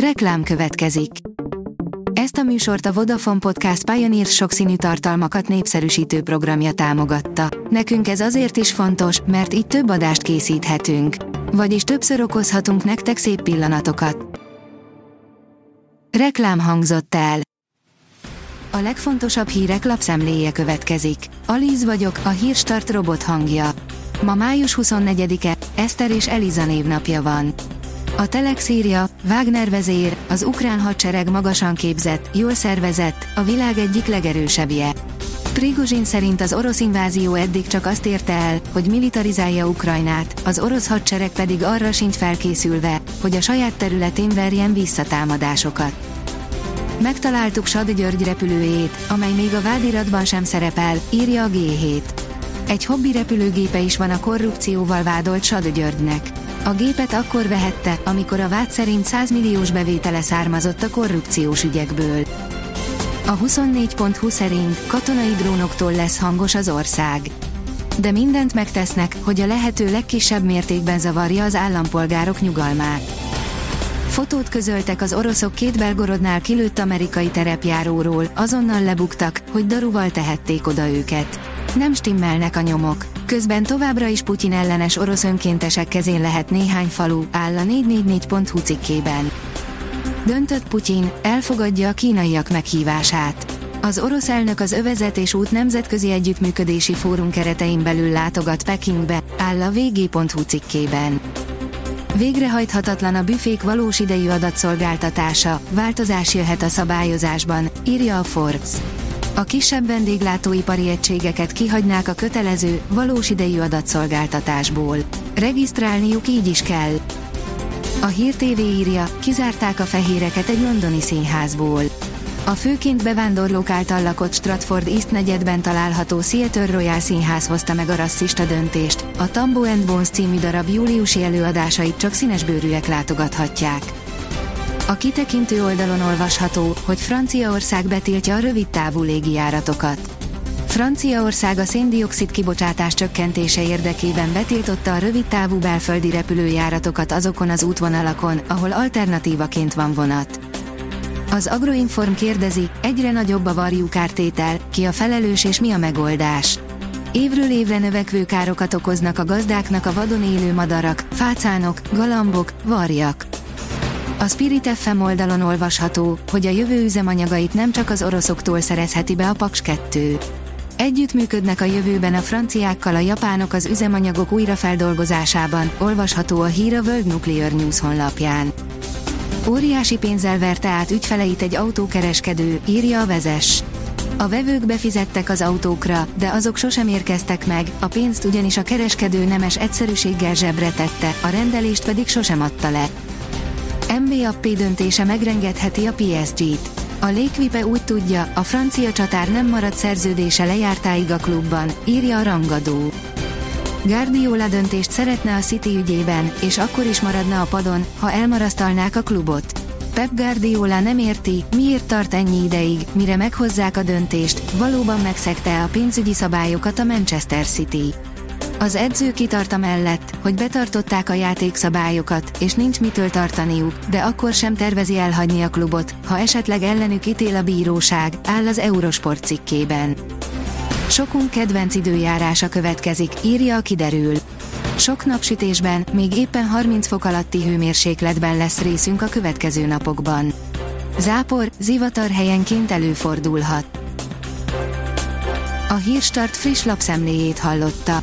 Reklám következik. Ezt a műsort a Vodafone Podcast Pioneer sokszínű tartalmakat népszerűsítő programja támogatta. Nekünk ez azért is fontos, mert így több adást készíthetünk. Vagyis többször okozhatunk nektek szép pillanatokat. Reklám hangzott el. A legfontosabb hírek lapszemléje következik. Alíz vagyok, a hírstart robot hangja. Ma május 24-e, Eszter és Eliza névnapja van. A Telex írja, Wagner vezér, az ukrán hadsereg magasan képzett, jól szervezett, a világ egyik legerősebbje. Prigozsin szerint az orosz invázió eddig csak azt érte el, hogy militarizálja Ukrajnát, az orosz hadsereg pedig arra sincs felkészülve, hogy a saját területén verjen visszatámadásokat. Megtaláltuk Sad György repülőjét, amely még a vádiratban sem szerepel, írja a G7. Egy hobbi repülőgépe is van a korrupcióval vádolt Sad Györgynek. A gépet akkor vehette, amikor a vád szerint 100 milliós bevétele származott a korrupciós ügyekből. A 24.20 szerint katonai drónoktól lesz hangos az ország. De mindent megtesznek, hogy a lehető legkisebb mértékben zavarja az állampolgárok nyugalmát. Fotót közöltek az oroszok két Belgorodnál kilőtt amerikai terepjáróról, azonnal lebuktak, hogy daruval tehették oda őket. Nem stimmelnek a nyomok. Közben továbbra is Putyin ellenes orosz önkéntesek kezén lehet néhány falu, áll a 444.hu cikkében. Döntött Putyin, elfogadja a kínaiak meghívását. Az orosz elnök az övezet és út nemzetközi együttműködési fórum keretein belül látogat Pekingbe, áll a vg.hu cikkében. Végrehajthatatlan a büfék valós idejű adatszolgáltatása, változás jöhet a szabályozásban, írja a Forbes. A kisebb vendéglátóipari egységeket kihagynák a kötelező, valós idejű adatszolgáltatásból. Regisztrálniuk így is kell. A Hír TV írja, kizárták a fehéreket egy londoni színházból. A főként bevándorlók által lakott Stratford East negyedben található Theatre Royal Színház hozta meg a rasszista döntést. A Tambo and Bones című darab júliusi előadásait csak színesbőrűek látogathatják. A kitekintő oldalon olvasható, hogy Franciaország betiltja a rövid távú légijáratokat. Franciaország a széndiokszid kibocsátás csökkentése érdekében betiltotta a rövid távú belföldi repülőjáratokat azokon az útvonalakon, ahol alternatívaként van vonat. Az Agroinform kérdezi, egyre nagyobb a varjúkártétel, ki a felelős és mi a megoldás. Évről évre növekvő károkat okoznak a gazdáknak a vadon élő madarak, fácánok, galambok, varjak. A Spirit FM oldalon olvasható, hogy a jövő üzemanyagait nem csak az oroszoktól szerezheti be a Paks 2. Együttműködnek a jövőben a franciákkal a japánok az üzemanyagok újrafeldolgozásában, olvasható a hír a World Nuclear News honlapján. Óriási pénzzel verte át ügyfeleit egy autókereskedő, írja a vezes. A vevők befizettek az autókra, de azok sosem érkeztek meg, a pénzt ugyanis a kereskedő nemes egyszerűséggel zsebre tette, a rendelést pedig sosem adta le. MBAP döntése megrengetheti a PSG-t. A Lékvipe úgy tudja, a francia csatár nem marad szerződése lejártáig a klubban, írja a rangadó. Guardiola döntést szeretne a City ügyében, és akkor is maradna a padon, ha elmarasztalnák a klubot. Pep Guardiola nem érti, miért tart ennyi ideig, mire meghozzák a döntést, valóban megszegte a pénzügyi szabályokat a Manchester City. Az edző kitart mellett, hogy betartották a játékszabályokat, és nincs mitől tartaniuk, de akkor sem tervezi elhagyni a klubot, ha esetleg ellenük ítél a bíróság, áll az Eurosport cikkében. Sokunk kedvenc időjárása következik, írja a kiderül. Sok napsütésben, még éppen 30 fok alatti hőmérsékletben lesz részünk a következő napokban. Zápor, zivatar helyenként előfordulhat. A Hírstart friss lapszemléjét hallotta.